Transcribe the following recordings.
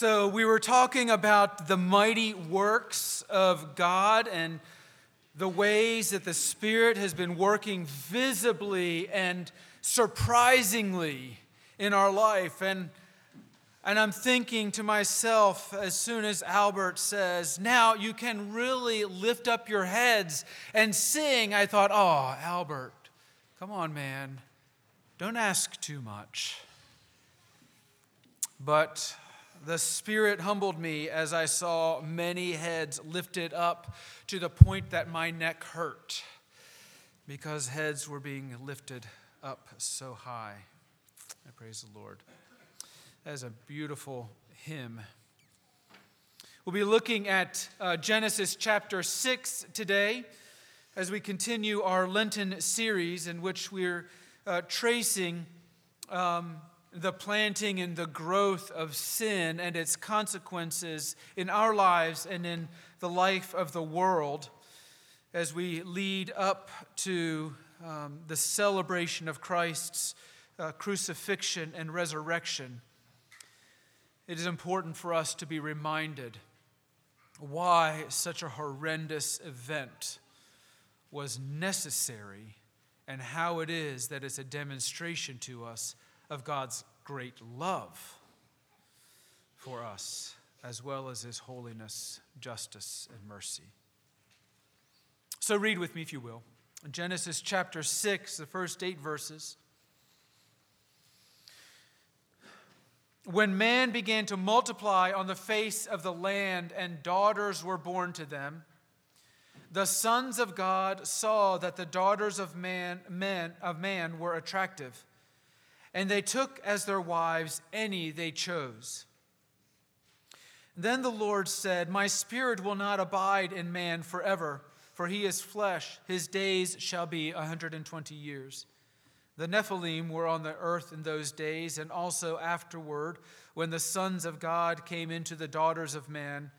So, we were talking about the mighty works of God and the ways that the Spirit has been working visibly and surprisingly in our life. And, and I'm thinking to myself, as soon as Albert says, Now you can really lift up your heads and sing, I thought, Oh, Albert, come on, man. Don't ask too much. But the Spirit humbled me as I saw many heads lifted up to the point that my neck hurt because heads were being lifted up so high. I praise the Lord. That is a beautiful hymn. We'll be looking at uh, Genesis chapter 6 today as we continue our Lenten series in which we're uh, tracing. Um, the planting and the growth of sin and its consequences in our lives and in the life of the world as we lead up to um, the celebration of Christ's uh, crucifixion and resurrection. It is important for us to be reminded why such a horrendous event was necessary and how it is that it's a demonstration to us of God's great love for us, as well as his holiness, justice, and mercy. So, read with me, if you will. Genesis chapter 6, the first eight verses. When man began to multiply on the face of the land and daughters were born to them, the sons of God saw that the daughters of man, men, of man were attractive and they took as their wives any they chose. Then the Lord said, My spirit will not abide in man forever, for he is flesh. His days shall be a 120 years. The Nephilim were on the earth in those days, and also afterward, when the sons of God came into the daughters of man,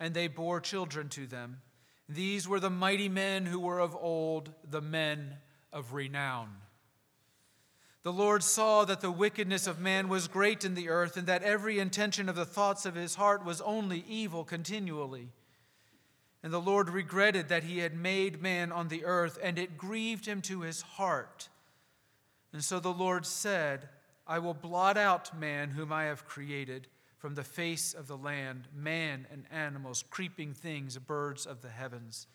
and they bore children to them. These were the mighty men who were of old, the men of renown. The Lord saw that the wickedness of man was great in the earth, and that every intention of the thoughts of his heart was only evil continually. And the Lord regretted that he had made man on the earth, and it grieved him to his heart. And so the Lord said, I will blot out man whom I have created from the face of the land, man and animals, creeping things, birds of the heavens,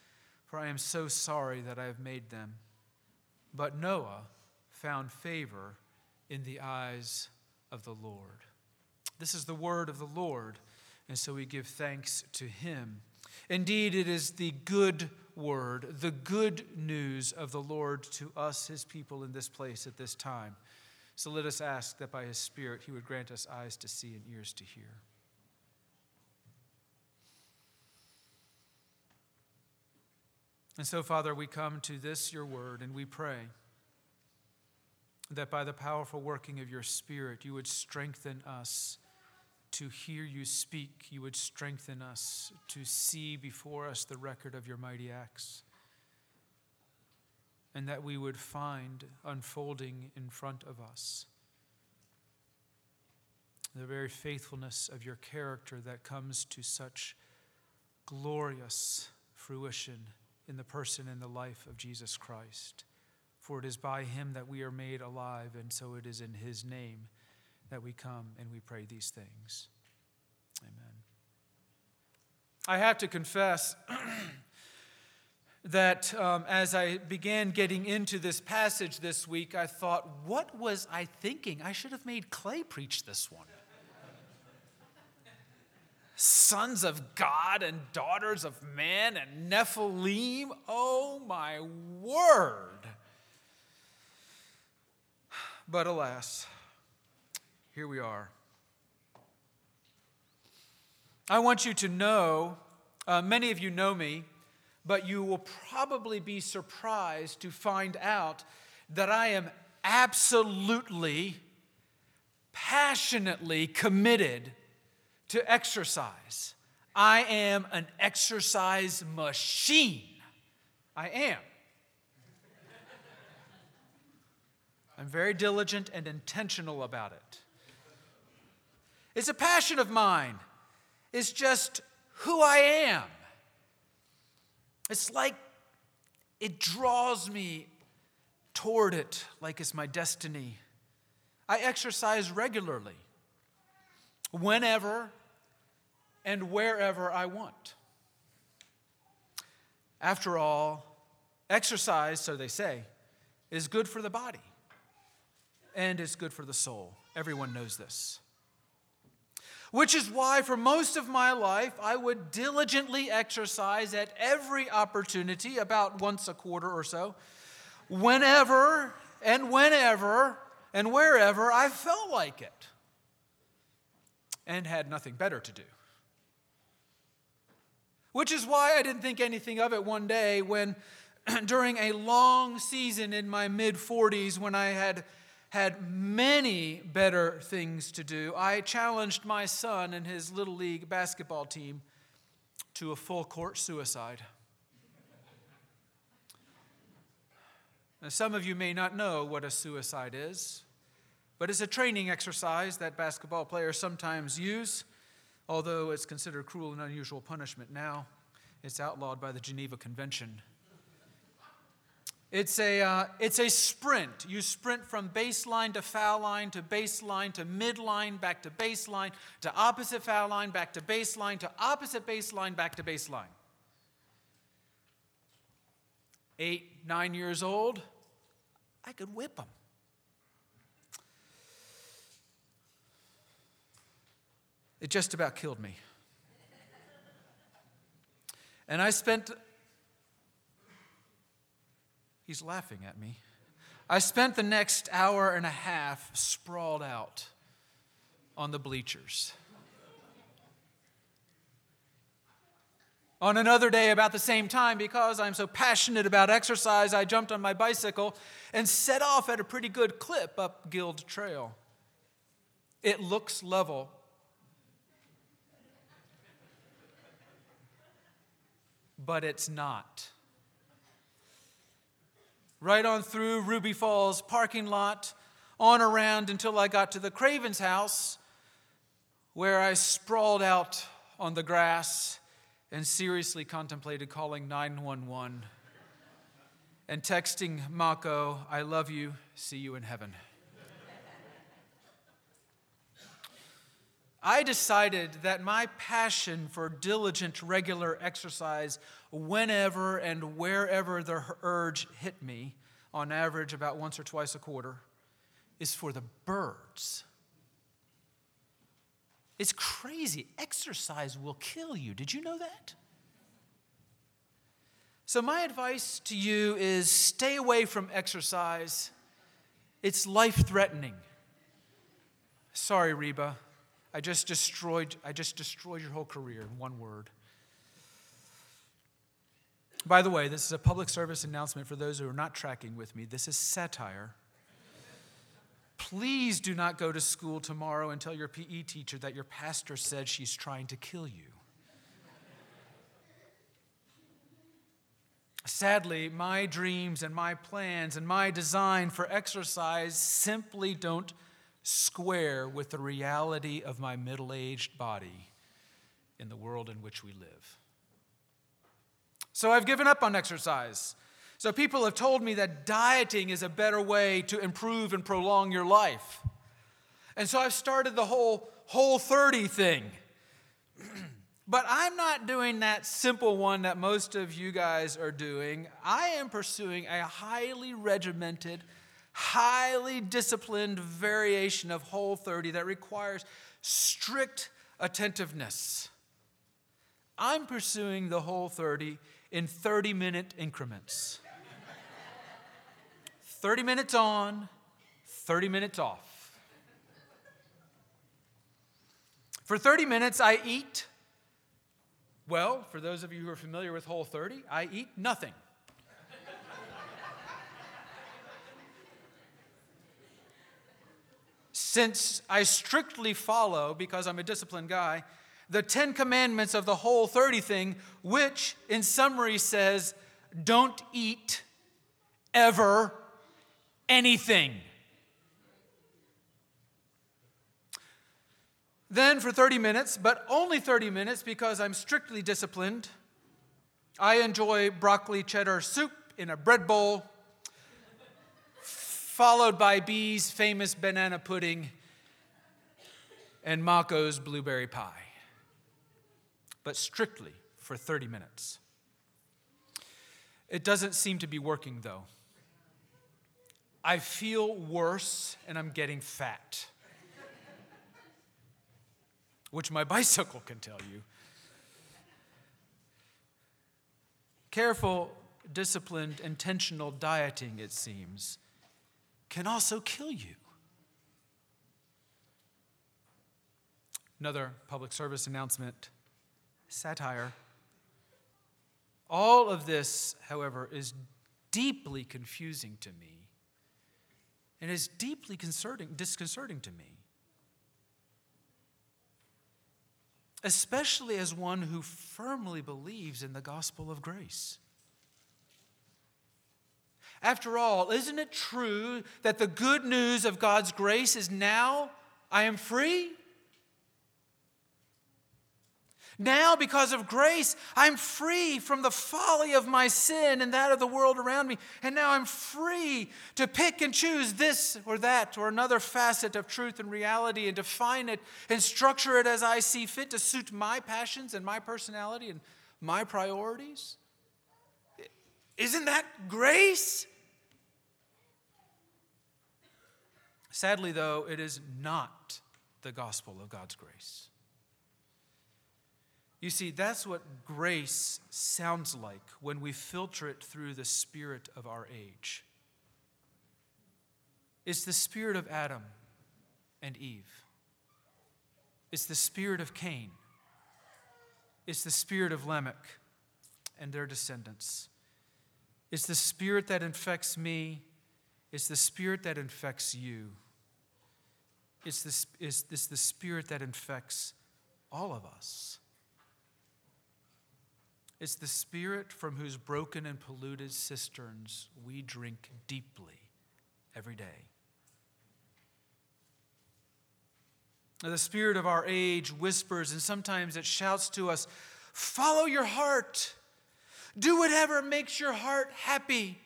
for I am so sorry that I have made them. But Noah, found favor in the eyes of the Lord. This is the word of the Lord, and so we give thanks to him. Indeed, it is the good word, the good news of the Lord to us, his people, in this place at this time. So let us ask that by his Spirit he would grant us eyes to see and ears to hear. And so, Father, we come to this, your word, and we pray that by the powerful working of your Spirit, you would strengthen us to hear you speak. You would strengthen us to see before us the record of your mighty acts. And that we would find unfolding in front of us the very faithfulness of your character that comes to such glorious fruition in the person and the life of Jesus Christ. For it is by him that we are made alive, and so it is in his name that we come and we pray these things. Amen. I have to confess that um, as I began getting into this passage this week, I thought, what was I thinking? I should have made Clay preach this one. Sons of God and daughters of man and Nephilim. Oh my word. But alas, here we are. I want you to know, uh, many of you know me, but you will probably be surprised to find out that I am absolutely, passionately committed to exercise. I am an exercise machine. I am. I'm very diligent and intentional about it. It's a passion of mine. It's just who I am. It's like it draws me toward it like it's my destiny. I exercise regularly, whenever and wherever I want. After all, exercise, so they say, is good for the body and is good for the soul. Everyone knows this. Which is why, for most of my life, I would diligently exercise at every opportunity, about once a quarter or so, whenever and whenever and wherever I felt like it and had nothing better to do. Which is why I didn't think anything of it one day when, during a long season in my mid 40s, when I had had many better things to do, I challenged my son and his little league basketball team to a full court suicide. Now, some of you may not know what a suicide is, but it's a training exercise that basketball players sometimes use, although it's considered cruel and unusual punishment now. It's outlawed by the Geneva Convention. It's a, uh, it's a sprint. You sprint from baseline to foul line to baseline to midline, back to baseline to opposite foul line, back to baseline to opposite baseline, back to baseline. Eight, nine years old, I could whip them. It just about killed me. And I spent He's laughing at me. I spent the next hour and a half sprawled out on the bleachers. On another day, about the same time, because I'm so passionate about exercise, I jumped on my bicycle and set off at a pretty good clip up Guild Trail. It looks level. But it's not right on through Ruby Falls parking lot, on around until I got to the Craven's house, where I sprawled out on the grass and seriously contemplated calling 911 and texting Mako, I love you, see you in heaven. I decided that my passion for diligent, regular exercise, whenever and wherever the urge hit me, on average about once or twice a quarter, is for the birds. It's crazy. Exercise will kill you. Did you know that? So, my advice to you is stay away from exercise. It's life threatening. Sorry, Reba. I just destroyed, I just destroyed your whole career in one word. By the way, this is a public service announcement for those who are not tracking with me. This is satire. Please do not go to school tomorrow and tell your PE teacher that your pastor said she's trying to kill you. Sadly, my dreams and my plans and my design for exercise simply don't square with the reality of my middle aged body in the world in which we live. So I've given up on exercise. So people have told me that dieting is a better way to improve and prolong your life. And so I've started the whole whole 30 thing. but I'm not doing that simple one that most of you guys are doing. I am pursuing a highly regimented, highly disciplined variation of Whole 30 that requires strict attentiveness. I'm pursuing the Whole 30 in 30 minute increments 30 minutes on, 30 minutes off. For 30 minutes, I eat. Well, for those of you who are familiar with Whole 30, I eat nothing. Since I strictly follow, because I'm a disciplined guy, the Ten Commandments of the whole 30 thing, which in summary says, don't eat ever anything. Then, for 30 minutes, but only 30 minutes because I'm strictly disciplined, I enjoy broccoli cheddar soup in a bread bowl, followed by Bee's famous banana pudding and Mako's blueberry pie. But strictly for 30 minutes. It doesn't seem to be working, though. I feel worse and I'm getting fat, which my bicycle can tell you. Careful, disciplined, intentional dieting, it seems, can also kill you. Another public service announcement satire. All of this, however, is deeply confusing to me and is deeply disconcerting to me. Especially as one who firmly believes in the gospel of grace. After all, isn't it true that the good news of God's grace is now I am free? Now, because of grace, I'm free from the folly of my sin and that of the world around me. And now I'm free to pick and choose this or that or another facet of truth and reality and define it and structure it as I see fit to suit my passions and my personality and my priorities. Isn't that grace? Sadly, though, it is not the gospel of God's grace. You see, that's what grace sounds like when we filter it through the spirit of our age. It's the spirit of Adam and Eve, it's the spirit of Cain, it's the spirit of Lamech and their descendants. It's the spirit that infects me, it's the spirit that infects you. It's, the it's, it's the spirit that infects all of us. It's the Spirit from whose broken and polluted cisterns we drink deeply every day. The Spirit of our age whispers and sometimes it shouts to us follow your heart. Do whatever makes your heart happy,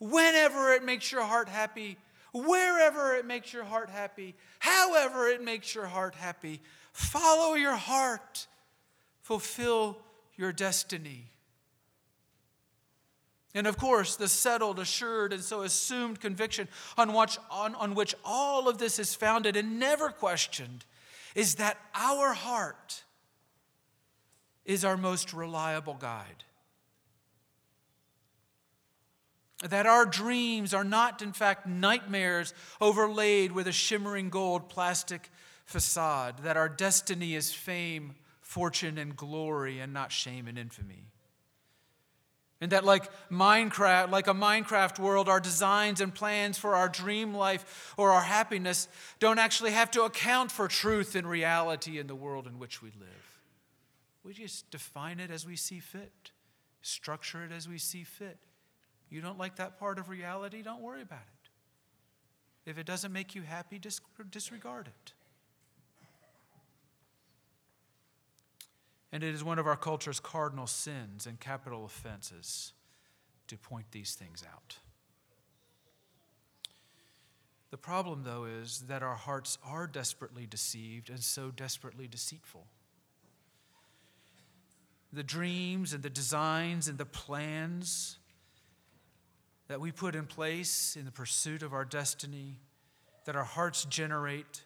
whenever it makes your heart happy, wherever it makes your heart happy, however it makes your heart happy. Follow your heart. Fulfill your destiny. And of course, the settled, assured, and so assumed conviction on which, on, on which all of this is founded and never questioned is that our heart is our most reliable guide. That our dreams are not, in fact, nightmares overlaid with a shimmering gold plastic facade. That our destiny is fame fortune and glory and not shame and infamy. And that, like Minecraft, like a Minecraft world, our designs and plans for our dream life or our happiness don't actually have to account for truth and reality in the world in which we live. We just define it as we see fit, structure it as we see fit. You don't like that part of reality? Don't worry about it. If it doesn't make you happy, disregard it. And it is one of our culture's cardinal sins and capital offenses to point these things out. The problem, though, is that our hearts are desperately deceived and so desperately deceitful. The dreams and the designs and the plans that we put in place in the pursuit of our destiny, that our hearts generate,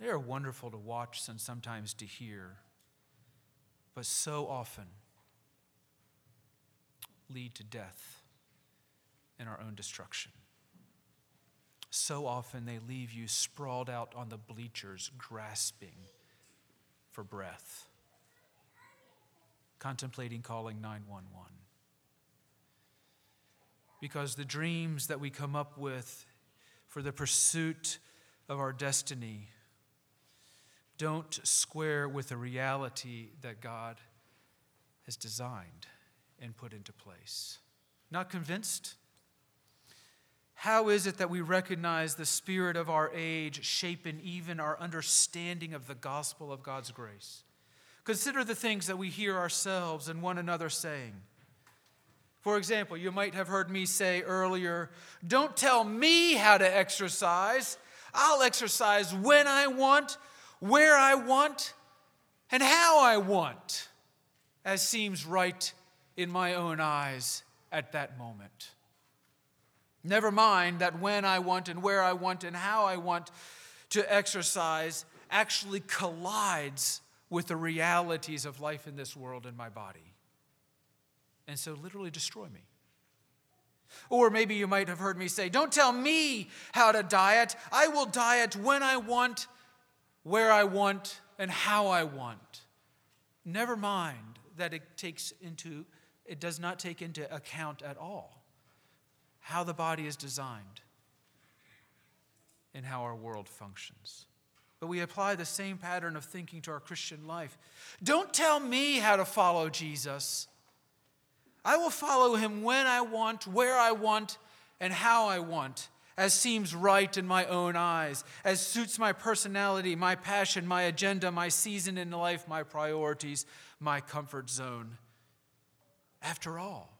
they are wonderful to watch and sometimes to hear but so often lead to death and our own destruction. So often they leave you sprawled out on the bleachers, grasping for breath, contemplating calling 911. Because the dreams that we come up with for the pursuit of our destiny don't square with the reality that God has designed and put into place. Not convinced? How is it that we recognize the spirit of our age shaping even our understanding of the gospel of God's grace? Consider the things that we hear ourselves and one another saying. For example, you might have heard me say earlier, Don't tell me how to exercise. I'll exercise when I want, where I want, and how I want, as seems right in my own eyes at that moment. Never mind that when I want and where I want and how I want to exercise actually collides with the realities of life in this world in my body. And so, literally, destroy me. Or maybe you might have heard me say, Don't tell me how to diet. I will diet when I want, where I want, and how I want. Never mind that it takes into it does not take into account at all how the body is designed and how our world functions. But we apply the same pattern of thinking to our Christian life. Don't tell me how to follow Jesus. I will follow him when I want, where I want, and how I want, as seems right in my own eyes, as suits my personality, my passion, my agenda, my season in life, my priorities, my comfort zone. After all,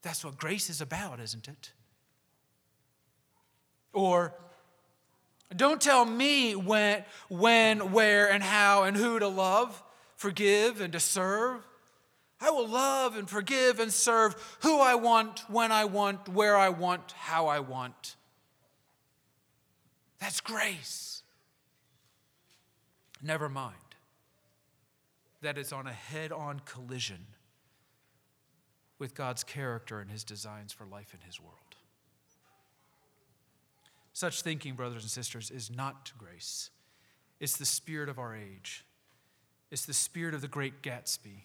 that's what grace is about, isn't it? Or, don't tell me when, when, where, and how, and who to love, forgive, and to serve. I will love and forgive and serve who I want, when I want, where I want, how I want. That's grace. Never mind that it's on a head on collision with God's character and his designs for life in his world. Such thinking, brothers and sisters, is not grace. It's the spirit of our age. It's the spirit of the great Gatsby.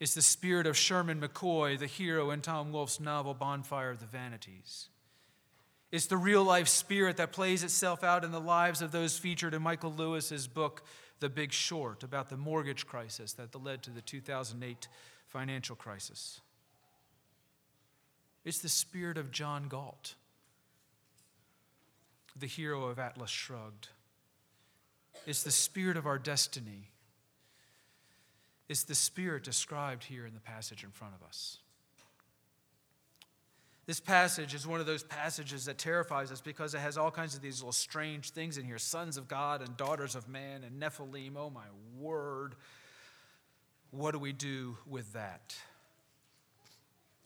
It's the spirit of Sherman McCoy, the hero in Tom Wolfe's novel Bonfire of the Vanities. It's the real life spirit that plays itself out in the lives of those featured in Michael Lewis's book, The Big Short, about the mortgage crisis that led to the 2008 financial crisis. It's the spirit of John Galt, the hero of Atlas Shrugged. It's the spirit of our destiny is the spirit described here in the passage in front of us. This passage is one of those passages that terrifies us because it has all kinds of these little strange things in here sons of God and daughters of man and Nephilim. Oh, my word. What do we do with that?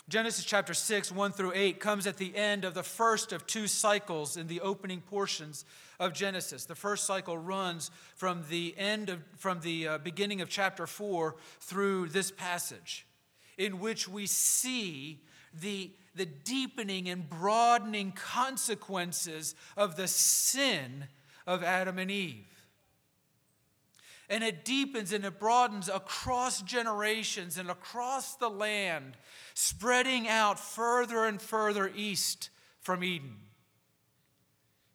Genesis chapter 6, 1 through 8, comes at the end of the first of two cycles in the opening portions of Genesis. The first cycle runs from the end of, from the uh, beginning of chapter 4 through this passage, in which we see the, the deepening and broadening consequences of the sin of Adam and Eve. And it deepens and it broadens across generations and across the land spreading out further and further east from Eden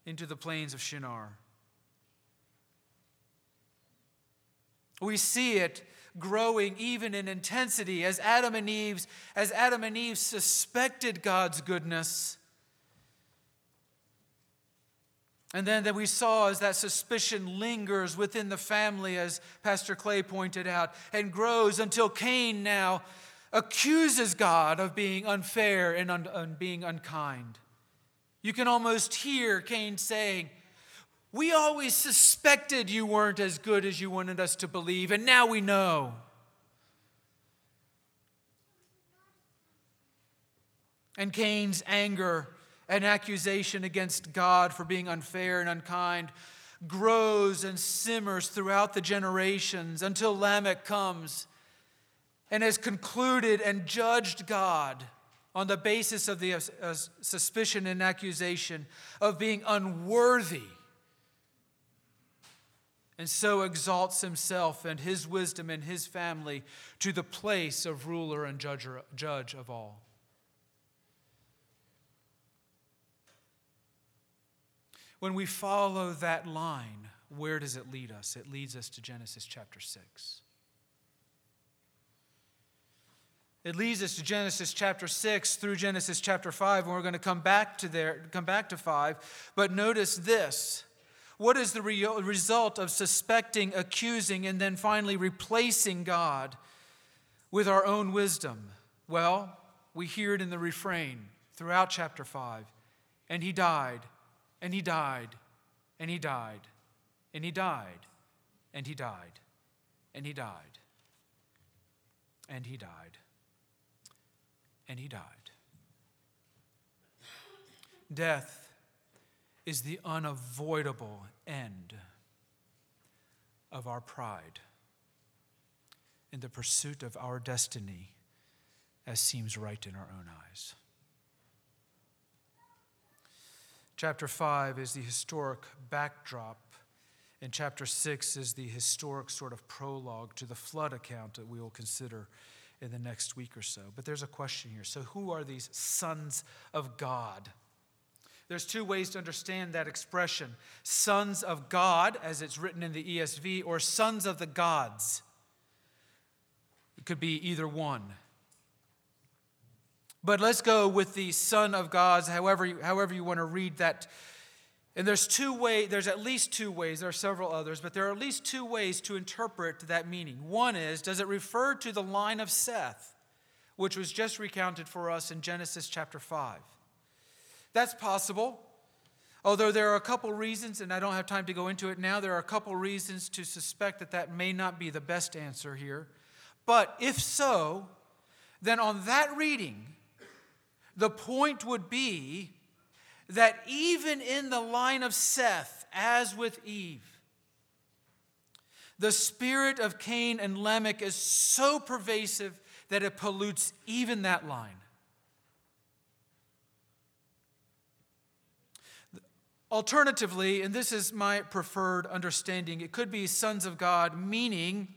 into the plains of Shinar. We see it growing even in intensity as Adam and Eve's as Adam and Eve suspected God's goodness. And then that we saw as that suspicion lingers within the family, as Pastor Clay pointed out, and grows until Cain now accuses God of being unfair and un- being unkind. You can almost hear Cain saying, We always suspected you weren't as good as you wanted us to believe, and now we know. And Cain's anger and accusation against God for being unfair and unkind grows and simmers throughout the generations until Lamech comes and has concluded and judged God on the basis of the uh, suspicion and accusation of being unworthy, and so exalts himself and his wisdom and his family to the place of ruler and judge of all. When we follow that line, where does it lead us? It leads us to Genesis chapter 6. It leads us to Genesis chapter 6 through Genesis chapter 5, and we're going to come back to there, come back to 5. But notice this. What is the re- result of suspecting, accusing, and then finally replacing God with our own wisdom? Well, we hear it in the refrain throughout chapter 5. And he died, and he died, and he died, and he died, and he died, and he died, and he died and he died. Death is the unavoidable end of our pride in the pursuit of our destiny as seems right in our own eyes. Chapter 5 is the historic backdrop, and chapter 6 is the historic sort of prologue to the flood account that we will consider in the next week or so. But there's a question here. So, who are these sons of God? There's two ways to understand that expression sons of God, as it's written in the ESV, or sons of the gods. It could be either one. But let's go with the son of gods, however however you want to read that and there's two ways, there's at least two ways, there are several others, but there are at least two ways to interpret that meaning. One is, does it refer to the line of Seth, which was just recounted for us in Genesis chapter 5? That's possible. Although there are a couple reasons, and I don't have time to go into it now, there are a couple reasons to suspect that that may not be the best answer here. But if so, then on that reading, the point would be that even in the line of Seth, as with Eve, the spirit of Cain and Lamech is so pervasive that it pollutes even that line. Alternatively, and this is my preferred understanding, it could be sons of God, meaning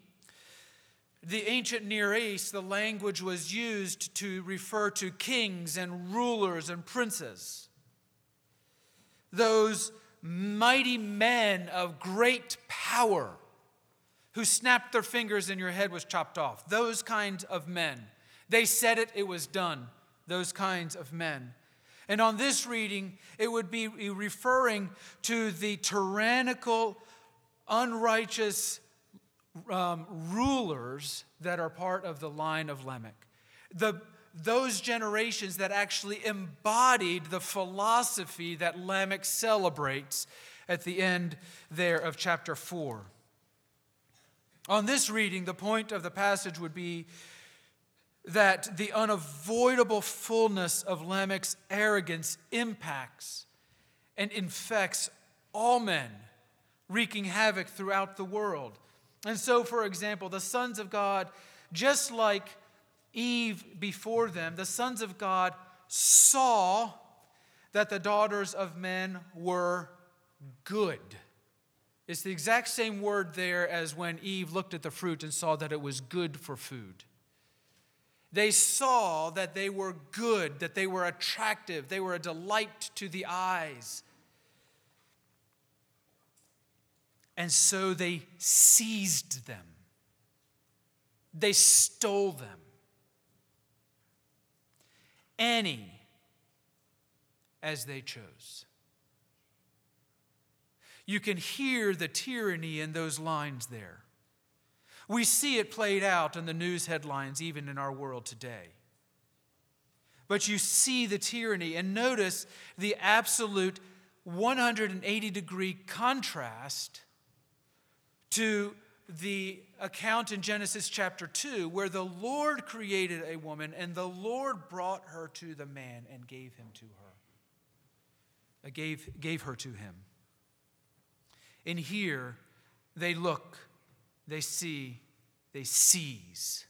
the ancient Near East, the language was used to refer to kings and rulers and princes those mighty men of great power who snapped their fingers and your head was chopped off. Those kinds of men. They said it, it was done. Those kinds of men. And on this reading, it would be referring to the tyrannical, unrighteous um, rulers that are part of the line of Lamech. The, those generations that actually embodied the philosophy that Lamech celebrates at the end there of chapter 4. On this reading, the point of the passage would be that the unavoidable fullness of Lamech's arrogance impacts and infects all men, wreaking havoc throughout the world. And so, for example, the sons of God, just like Eve before them, the sons of God saw that the daughters of men were good. It's the exact same word there as when Eve looked at the fruit and saw that it was good for food. They saw that they were good, that they were attractive, they were a delight to the eyes. And so they seized them, they stole them any as they chose. You can hear the tyranny in those lines there. We see it played out in the news headlines, even in our world today. But you see the tyranny and notice the absolute 180 degree contrast to the account in Genesis chapter 2 where the Lord created a woman and the Lord brought her to the man and gave him to her. Uh, gave, gave her to him. And here they look, they see, they seize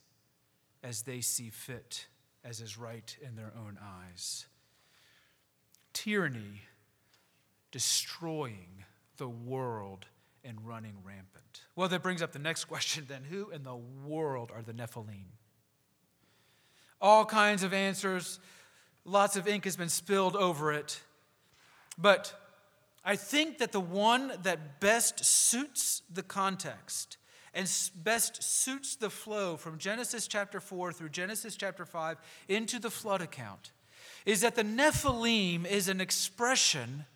as they see fit, as is right in their own eyes. Tyranny destroying the world and running rampant. Well, that brings up the next question then who in the world are the Nephilim? All kinds of answers, lots of ink has been spilled over it. But I think that the one that best suits the context and best suits the flow from Genesis chapter 4 through Genesis chapter 5 into the flood account is that the Nephilim is an expression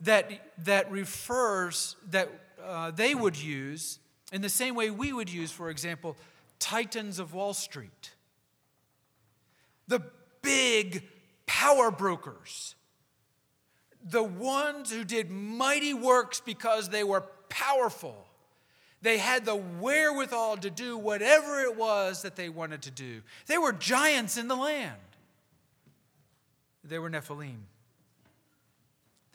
that, that refers, that uh, they would use in the same way we would use, for example, titans of Wall Street. The big power brokers, the ones who did mighty works because they were powerful. They had the wherewithal to do whatever it was that they wanted to do. They were giants in the land. They were Nephilim.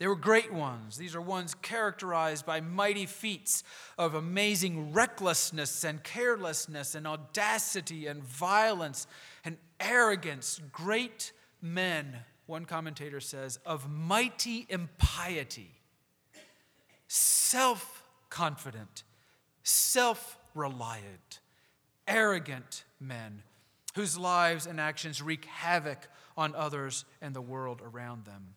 They were great ones. These are ones characterized by mighty feats of amazing recklessness and carelessness and audacity and violence and arrogance. Great men, one commentator says, of mighty impiety, self confident, self reliant, arrogant men whose lives and actions wreak havoc on others and the world around them.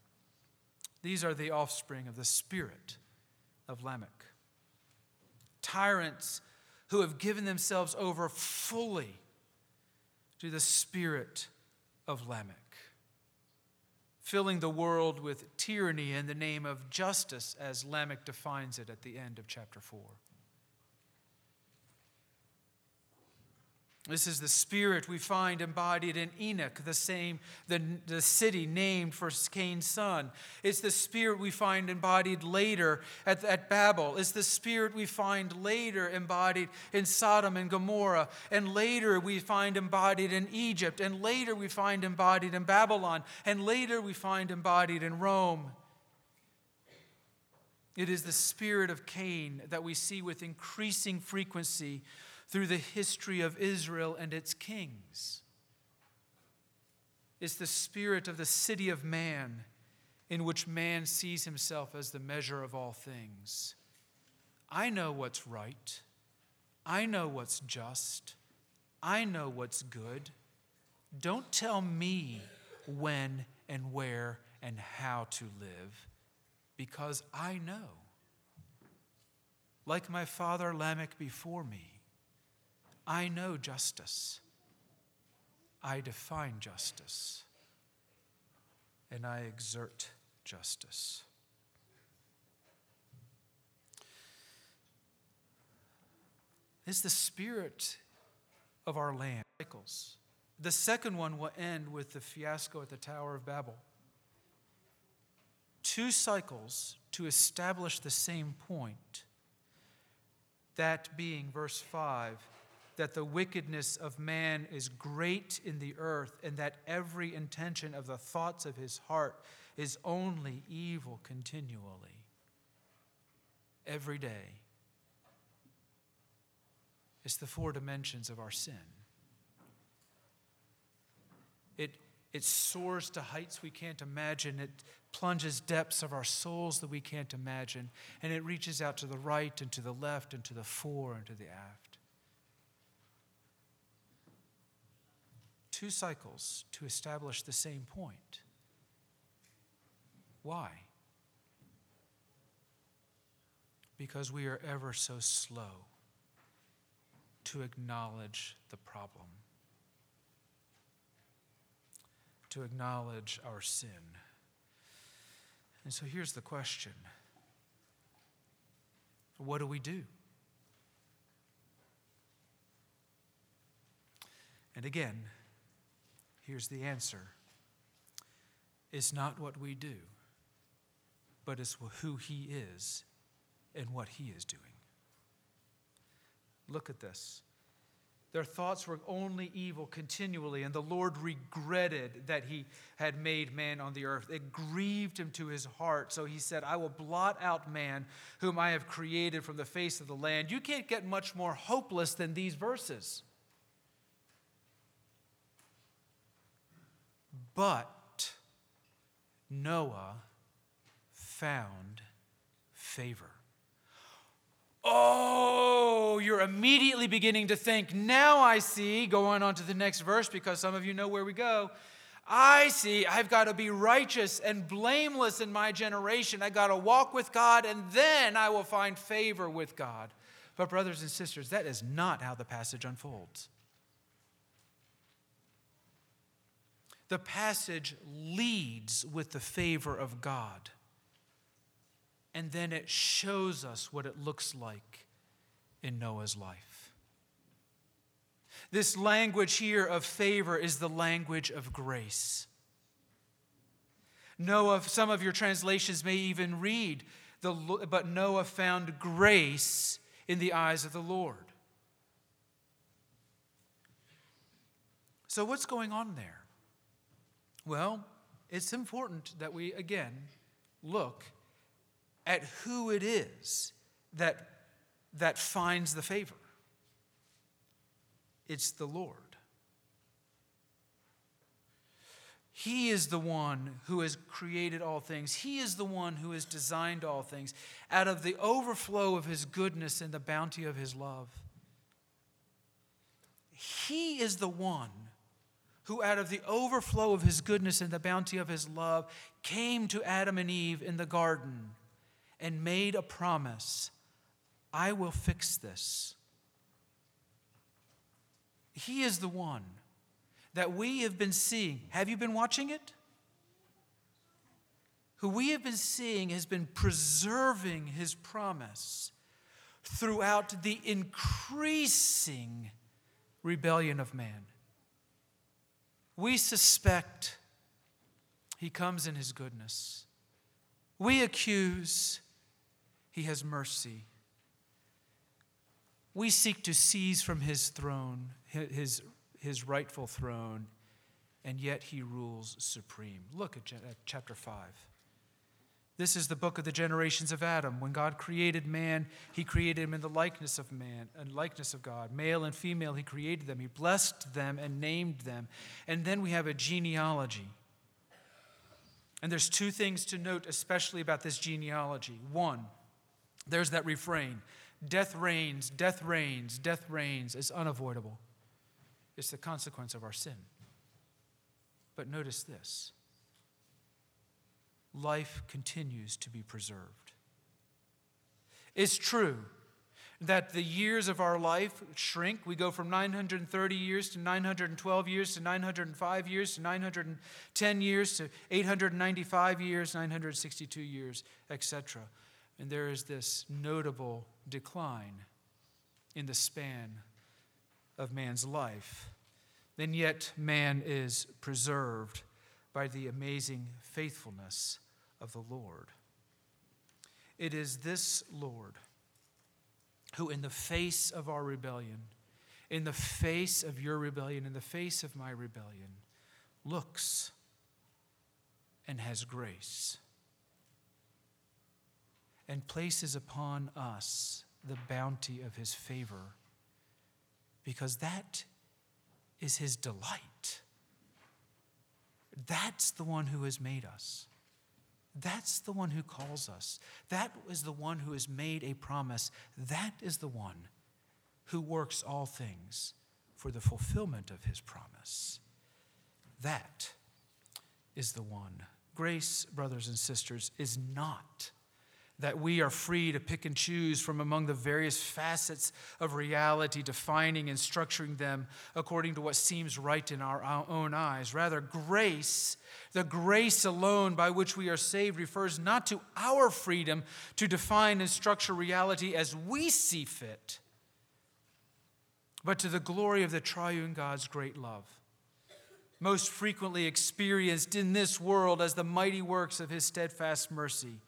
These are the offspring of the spirit of Lamech. Tyrants who have given themselves over fully to the spirit of Lamech, filling the world with tyranny in the name of justice, as Lamech defines it at the end of chapter 4. This is the spirit we find embodied in Enoch, the same, the, the city named for Cain's son. It's the spirit we find embodied later at, at Babel. It's the spirit we find later embodied in Sodom and Gomorrah. And later we find embodied in Egypt. And later we find embodied in Babylon. And later we find embodied in Rome. It is the spirit of Cain that we see with increasing frequency through the history of Israel and its kings. It's the spirit of the city of man in which man sees himself as the measure of all things. I know what's right. I know what's just. I know what's good. Don't tell me when and where and how to live, because I know. Like my father Lamech before me, I know justice. I define justice. And I exert justice. Is the spirit of our land. The second one will end with the fiasco at the Tower of Babel. Two cycles to establish the same point. That being, verse 5, that the wickedness of man is great in the earth, and that every intention of the thoughts of his heart is only evil continually, every day. It's the four dimensions of our sin. It, it soars to heights we can't imagine. It plunges depths of our souls that we can't imagine. And it reaches out to the right and to the left and to the fore and to the aft. Two cycles to establish the same point. Why? Because we are ever so slow to acknowledge the problem, to acknowledge our sin. And so here's the question What do we do? And again, Here's the answer it's not what we do, but it's who He is and what He is doing. Look at this. Their thoughts were only evil continually, and the Lord regretted that he had made man on the earth. It grieved him to his heart. So he said, I will blot out man, whom I have created from the face of the land. You can't get much more hopeless than these verses. But Noah found favor. Oh, you're immediately beginning to think, now I see, going on to the next verse because some of you know where we go. I see, I've got to be righteous and blameless in my generation. I got to walk with God and then I will find favor with God. But, brothers and sisters, that is not how the passage unfolds. The passage leads with the favor of God, and then it shows us what it looks like in Noah's life. This language here of favor is the language of grace. Noah, some of your translations may even read, the, but Noah found grace in the eyes of the Lord. So, what's going on there? Well, it's important that we again look at who it is that, that finds the favor. It's the Lord. He is the one who has created all things. He is the one who has designed all things out of the overflow of His goodness and the bounty of His love. He is the one who, out of the overflow of His goodness and the bounty of His love, came to Adam and Eve in the garden and made a promise I will fix this. He is the one that we have been seeing. Have you been watching it? Who we have been seeing has been preserving his promise throughout the increasing rebellion of man. We suspect he comes in his goodness. We accuse he has mercy. We seek to seize from his throne, his his rightful throne, and yet he rules supreme. Look at chapter 5. This is the book of the generations of Adam. When God created man, he created him in the likeness of man and likeness of God. Male and female, he created them. He blessed them and named them. And then we have a genealogy. And there's two things to note, especially about this genealogy. One, there's that refrain death reigns, death reigns, death reigns It's unavoidable. It's the consequence of our sin. But notice this life continues to be preserved. It's true that the years of our life shrink. We go from 930 years to 912 years to 905 years to 910 years to 895 years, 962 years, etc. And there is this notable decline in the span of man's life. And yet, man is preserved by the amazing faithfulness of the Lord. It is this Lord who, in the face of our rebellion, in the face of your rebellion, in the face of my rebellion, looks and has grace and places upon us the bounty of his favor because that is his delight. That's the one who has made us. That's the one who calls us. That is the one who has made a promise. That is the one who works all things for the fulfillment of his promise. That is the one. Grace, brothers and sisters, is not that we are free to pick and choose from among the various facets of reality, defining and structuring them according to what seems right in our own eyes. Rather, grace, the grace alone by which we are saved, refers not to our freedom to define and structure reality as we see fit, but to the glory of the triune God's great love. Most frequently experienced in this world as the mighty works of his steadfast mercy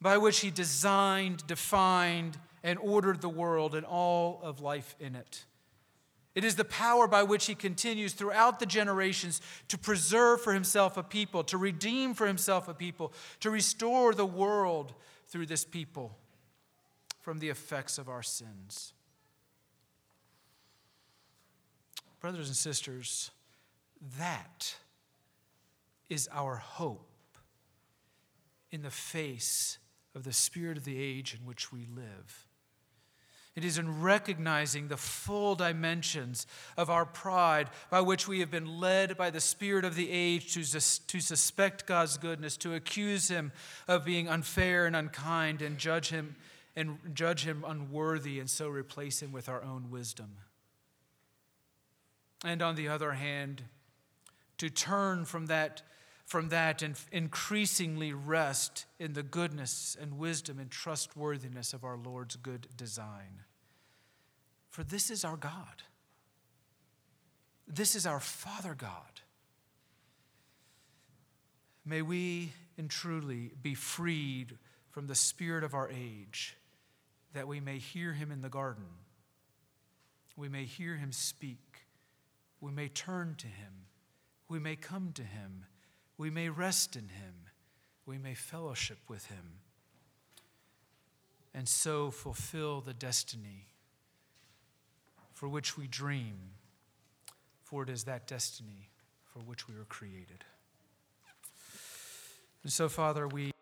by which he designed, defined, and ordered the world and all of life in it. It is the power by which he continues throughout the generations to preserve for himself a people, to redeem for himself a people, to restore the world through this people from the effects of our sins. Brothers and sisters, that is our hope in the face of the spirit of the age in which we live. It is in recognizing the full dimensions of our pride by which we have been led by the spirit of the age to, to suspect God's goodness, to accuse Him of being unfair and unkind, and judge Him and judge him unworthy and so replace him with our own wisdom. And on the other hand, to turn from that, from that and increasingly rest in the goodness and wisdom and trustworthiness of our Lord's good design. For this is our God. This is our Father God. May we and truly be freed from the spirit of our age, that we may hear him in the garden. We may hear him speak. We may turn to him. We may come to him. We may rest in him. We may fellowship with him. And so fulfill the destiny for which we dream, for it is that destiny for which we were created. And so, Father, we